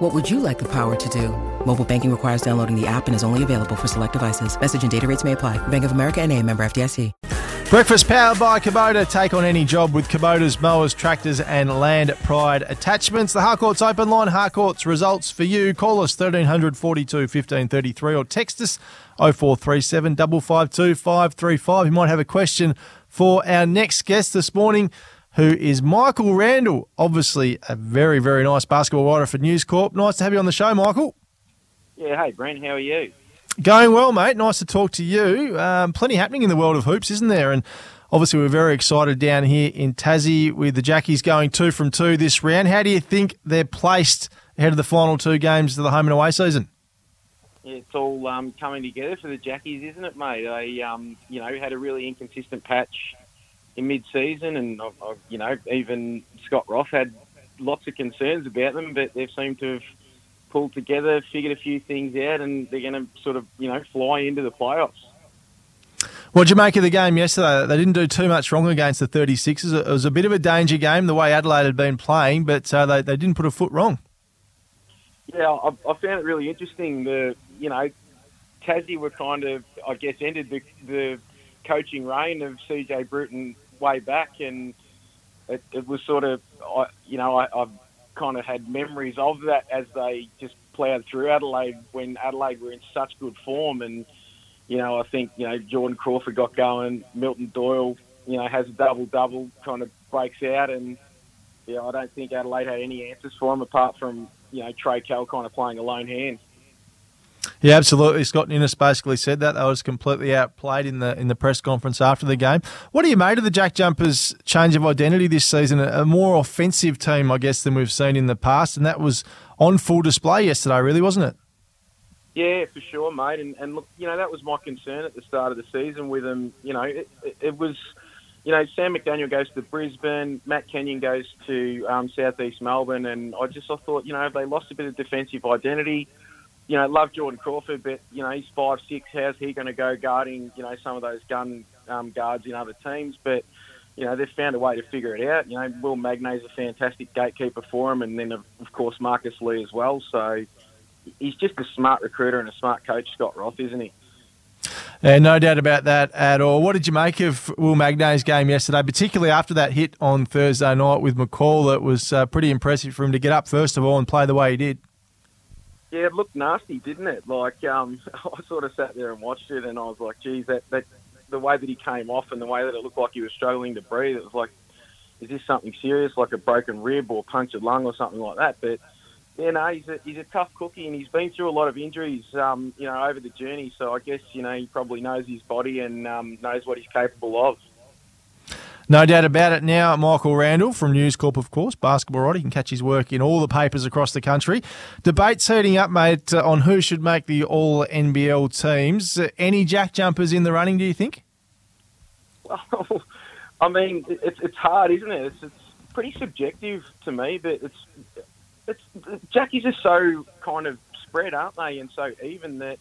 What would you like the power to do? Mobile banking requires downloading the app and is only available for select devices. Message and data rates may apply. Bank of America and a member FDIC. Breakfast powered by Kubota. Take on any job with Kubota's mowers, tractors, and land pride attachments. The Harcourts open line. Harcourts results for you. Call us 1300 42 1533 or text us 0437 552 535. You might have a question for our next guest this morning, who is Michael Randall. Obviously, a very, very nice basketball writer for News Corp. Nice to have you on the show, Michael. Yeah, hey, Brent, how are you? Going well, mate. Nice to talk to you. Um, plenty happening in the world of hoops, isn't there? And obviously, we're very excited down here in Tassie with the Jackies going two from two this round. How do you think they're placed ahead of the final two games of the home and away season? Yeah, it's all um, coming together for the Jackies, isn't it, mate? They, um, you know, had a really inconsistent patch in mid-season, and I've, I've, you know, even Scott Roth had lots of concerns about them, but they've seemed to have pulled together, figured a few things out, and they're going to sort of, you know, fly into the playoffs. What did you make of the game yesterday? They didn't do too much wrong against the 36ers. It was a bit of a danger game, the way Adelaide had been playing, but uh, they, they didn't put a foot wrong. Yeah, I, I found it really interesting. The you know, Tassie were kind of, I guess, ended the, the coaching reign of CJ Bruton way back, and it, it was sort of, I, you know, I, I've kind of had memories of that as they just ploughed through Adelaide when Adelaide were in such good form. And, you know, I think, you know, Jordan Crawford got going, Milton Doyle, you know, has a double double, kind of breaks out. And, yeah, I don't think Adelaide had any answers for him apart from, you know, Trey Kell kind of playing a lone hand. Yeah, absolutely. Scott Ninnis basically said that they was completely outplayed in the in the press conference after the game. What do you made of the Jack Jumpers' change of identity this season? A more offensive team, I guess, than we've seen in the past, and that was on full display yesterday, really, wasn't it? Yeah, for sure, mate. And, and look, you know, that was my concern at the start of the season with them. You know, it, it, it was, you know, Sam McDaniel goes to Brisbane, Matt Kenyon goes to um, Southeast Melbourne, and I just I thought, you know, they lost a bit of defensive identity you know, love Jordan Crawford, but you know he's five six. How's he going to go guarding you know some of those gun um, guards in other teams? But you know they've found a way to figure it out. You know, Will Magnay's a fantastic gatekeeper for him, and then of course Marcus Lee as well. So he's just a smart recruiter and a smart coach, Scott Roth, isn't he? Yeah, no doubt about that at all. What did you make of Will Magnay's game yesterday, particularly after that hit on Thursday night with McCall? It was uh, pretty impressive for him to get up first of all and play the way he did. Yeah, it looked nasty, didn't it? Like, um, I sort of sat there and watched it, and I was like, geez, that, that the way that he came off and the way that it looked like he was struggling to breathe, it was like, is this something serious, like a broken rib or punctured lung or something like that? But yeah, no, he's a, he's a tough cookie, and he's been through a lot of injuries, um, you know, over the journey. So I guess you know he probably knows his body and um, knows what he's capable of. No doubt about it now. Michael Randall from News Corp, of course, basketball writer. You can catch his work in all the papers across the country. Debates heating up, mate, uh, on who should make the all NBL teams. Any jack jumpers in the running, do you think? Well, I mean, it's, it's hard, isn't it? It's, it's pretty subjective to me, but it's, it's Jackies are so kind of spread, aren't they, and so even that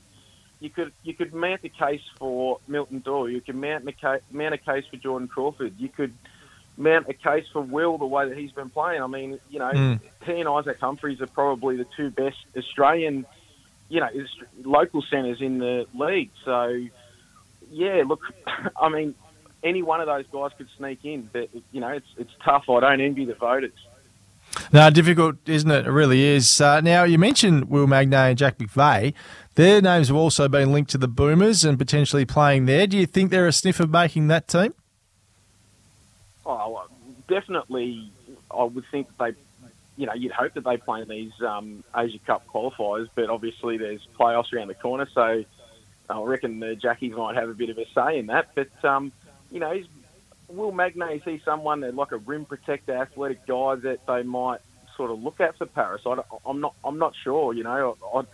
you could you could mount a case for Milton Doyle. You could mount a case, mount a case for Jordan Crawford. You could mount a case for Will the way that he's been playing. I mean, you know, mm. he and Isaac Humphries are probably the two best Australian, you know, local centres in the league. So, yeah, look, I mean, any one of those guys could sneak in, but you know, it's it's tough. I don't envy the voters. No, difficult, isn't it? It really is. Uh, now, you mentioned Will Magnay and Jack McVeigh. Their names have also been linked to the Boomers and potentially playing there. Do you think they're a sniff of making that team? Oh, definitely. I would think they, you know, you'd hope that they play in these um, Asia Cup qualifiers, but obviously there's playoffs around the corner, so I reckon the Jackies might have a bit of a say in that. But um, you know, Will Magnay is he someone that like a rim protector, athletic guy that they might sort of look at for Paris? I, am not. I'm not sure. You know, I'd,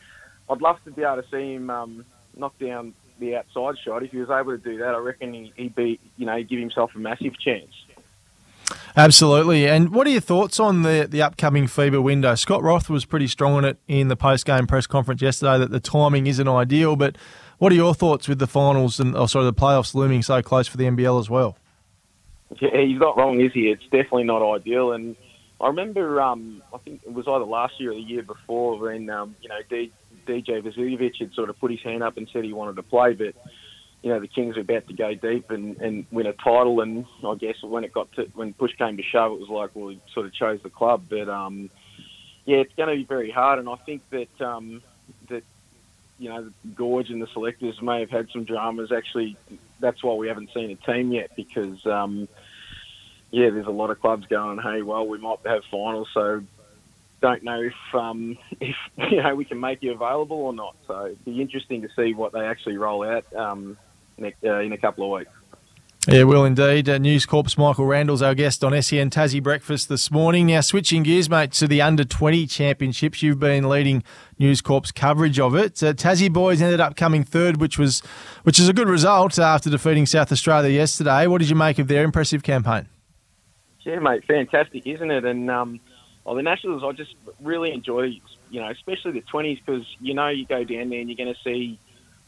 I'd love to be able to see him um, knock down the outside shot. If he was able to do that, I reckon he, would be, you know, give himself a massive chance. Absolutely. And what are your thoughts on the, the upcoming FIBA window? Scott Roth was pretty strong on it in the post game press conference yesterday that the timing isn't ideal. But what are your thoughts with the finals and oh, sorry, the playoffs looming so close for the NBL as well? Yeah, he's not wrong, is he? It's definitely not ideal. And I remember, um, I think it was either last year or the year before when um, you know D, DJ Vasiljevic had sort of put his hand up and said he wanted to play, but you know the Kings were about to go deep and, and win a title, and I guess when it got to when push came to shove, it was like well he sort of chose the club, but um, yeah, it's going to be very hard, and I think that um, that you know Goorj and the selectors may have had some dramas. Actually, that's why we haven't seen a team yet because um, yeah, there's a lot of clubs going, hey, well we might have finals, so don't know if um, if you know we can make you available or not. So it'd be interesting to see what they actually roll out um, next, uh, in a couple of weeks. Yeah, will indeed. Uh, News Corp's Michael Randall's our guest on SEN Tassie Breakfast this morning. Now, switching gears, mate, to the Under 20 Championships. You've been leading News Corp's coverage of it. Uh, Tassie boys ended up coming third, which was which is a good result after defeating South Australia yesterday. What did you make of their impressive campaign? Yeah, mate, fantastic, isn't it? And um, well, the Nationals, I just really enjoy, you know, especially the 20s because, you know, you go down there and you're going to see,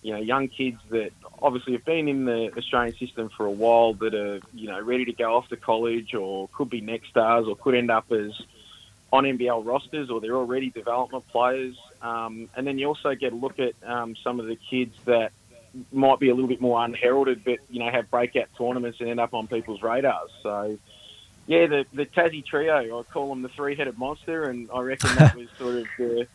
you know, young kids that obviously have been in the Australian system for a while that are, you know, ready to go off to college or could be next stars or could end up as on NBL rosters or they're already development players. Um, and then you also get a look at um, some of the kids that might be a little bit more unheralded but, you know, have breakout tournaments and end up on people's radars. So, yeah, the the Tassie trio. I call them the three headed monster, and I reckon that was sort of the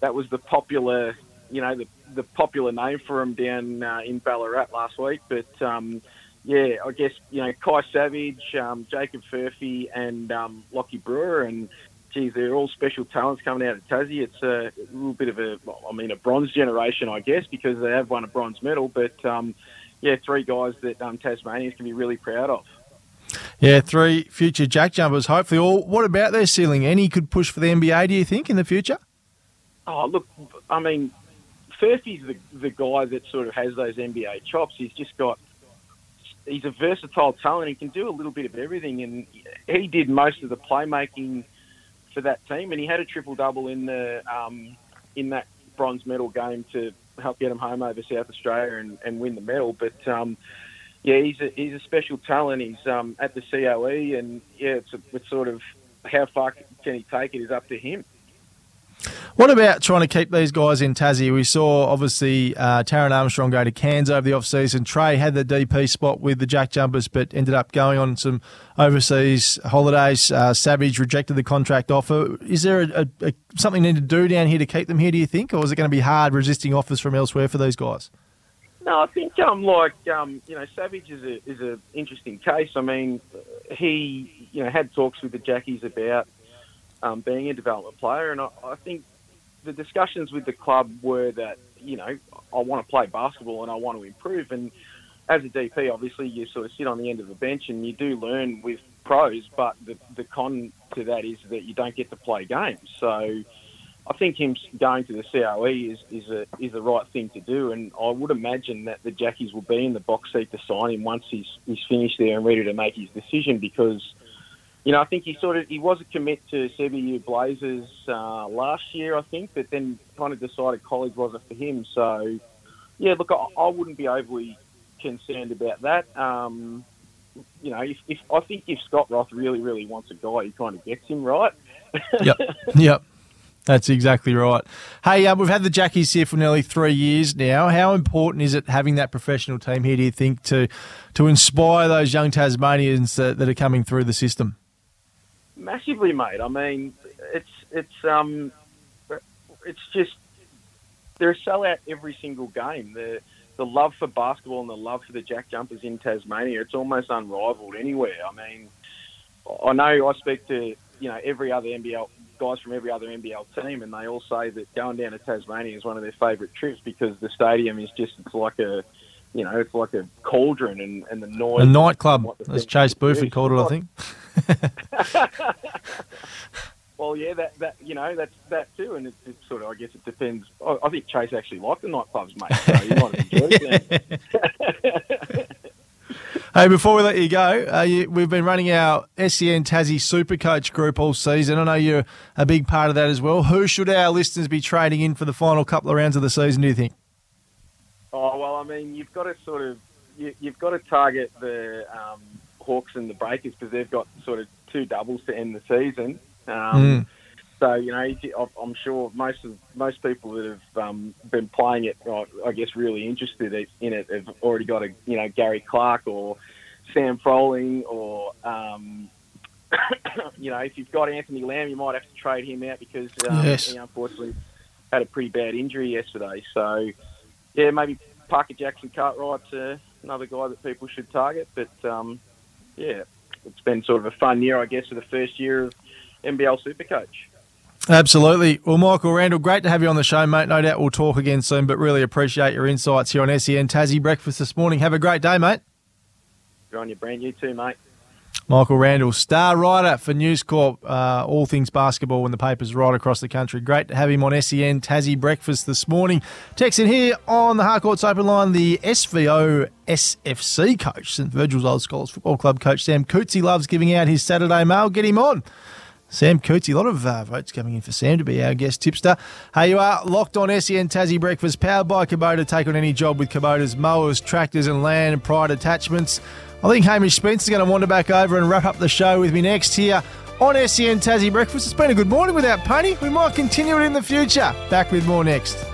that was the popular, you know, the the popular name for them down uh, in Ballarat last week. But um, yeah, I guess you know Kai Savage, um, Jacob Furphy, and um, Lockie Brewer, and geez, they're all special talents coming out of Tassie. It's a, a little bit of a, I mean, a bronze generation, I guess, because they have won a bronze medal. But um, yeah, three guys that um, Tasmanians can be really proud of. Yeah, three future jack jumpers. Hopefully, all. What about their ceiling? Any could push for the NBA? Do you think in the future? Oh, look, I mean, Furphy's the the guy that sort of has those NBA chops. He's just got. He's a versatile talent. He can do a little bit of everything, and he did most of the playmaking for that team. And he had a triple double in the um, in that bronze medal game to help get him home over South Australia and, and win the medal. But um, yeah, he's a, he's a special talent. He's um, at the COE, and yeah, it's, a, it's sort of how far can he take it is up to him. What about trying to keep these guys in Tassie? We saw obviously uh, Taran Armstrong go to Cairns over the off season. Trey had the DP spot with the Jack Jumpers, but ended up going on some overseas holidays. Uh, Savage rejected the contract offer. Is there a, a, a, something need to do down here to keep them here? Do you think, or is it going to be hard resisting offers from elsewhere for these guys? No, I think um, like um, you know, Savage is a is an interesting case. I mean, he you know had talks with the Jackies about um, being a development player, and I, I think the discussions with the club were that you know I want to play basketball and I want to improve. And as a DP, obviously you sort of sit on the end of the bench and you do learn with pros, but the the con to that is that you don't get to play games. So I think him going to the COE is is a is the right thing to do, and I would imagine that the Jackies will be in the box seat to sign him once he's he's finished there and ready to make his decision. Because, you know, I think he sort of he was a commit to CBU Blazers uh, last year, I think, but then kind of decided college wasn't for him. So, yeah, look, I, I wouldn't be overly concerned about that. Um, you know, if, if I think if Scott Roth really really wants a guy, he kind of gets him right. yep. Yep. That's exactly right. Hey, uh, we've had the Jackies here for nearly three years now. How important is it having that professional team here? Do you think to to inspire those young Tasmanians that, that are coming through the system? Massively, mate. I mean, it's it's um, it's just they're a sellout every single game. The the love for basketball and the love for the Jack Jumpers in Tasmania, it's almost unrivaled anywhere. I mean, I know I speak to you know every other NBL guys from every other NBL team, and they all say that going down to Tasmania is one of their favourite trips because the stadium is just it's like a you know, it's like a cauldron and, and the noise. A nightclub, as Chase Buford called it, I think. Well, yeah, that, that you know that's that too, and it, it sort of I guess it depends. I, I think Chase actually liked the nightclubs, mate. So you might have enjoyed. Hey, before we let you go, uh, you, we've been running our SEN Tassie Super Coach group all season. I know you're a big part of that as well. Who should our listeners be trading in for the final couple of rounds of the season, do you think? Oh well, I mean, you've got to sort of you, you've got to target the um, Hawks and the Breakers because they've got sort of two doubles to end the season. Um, Mm. So you know, you- I'm sure most of most people that have um, been playing it, uh, I guess, really interested in it, have already got a you know Gary Clark or Sam Froling or um, you know if you've got Anthony Lamb, you might have to trade him out because um, Yes. he unfortunately had a pretty bad injury yesterday. So yeah, maybe Parker Jackson Cartwright's uh, another guy that people should target. But um, yeah, it's been sort of a fun year, I guess, for the first year of NBL Supercoach. Absolutely. Well, Michael Randall, great to have you on the show, mate. No doubt we'll talk again soon, but really appreciate your insights here on SEN Tassie Breakfast this morning. Have a great day, mate. You're on your brand. You too, mate. Michael Randall, star writer for News Corp, uh, all things basketball in the papers right across the country. Great to have him on SEN Tassie Breakfast this morning. Texting here on the Harcourts Open Line, the SVO SFC coach, St Virgil's Old Scholars Football Club coach Sam Cootsey loves giving out his Saturday mail. Get him on. Sam Cootsey, a lot of uh, votes coming in for Sam to be our guest tipster. Hey, you are locked on SEN Tassie Breakfast, powered by Kubota. Take on any job with Kubota's mowers, tractors, and land and pride attachments. I think Hamish Spencer's going to wander back over and wrap up the show with me next here on SEN Tassie Breakfast. It's been a good morning without Pony. We might continue it in the future. Back with more next.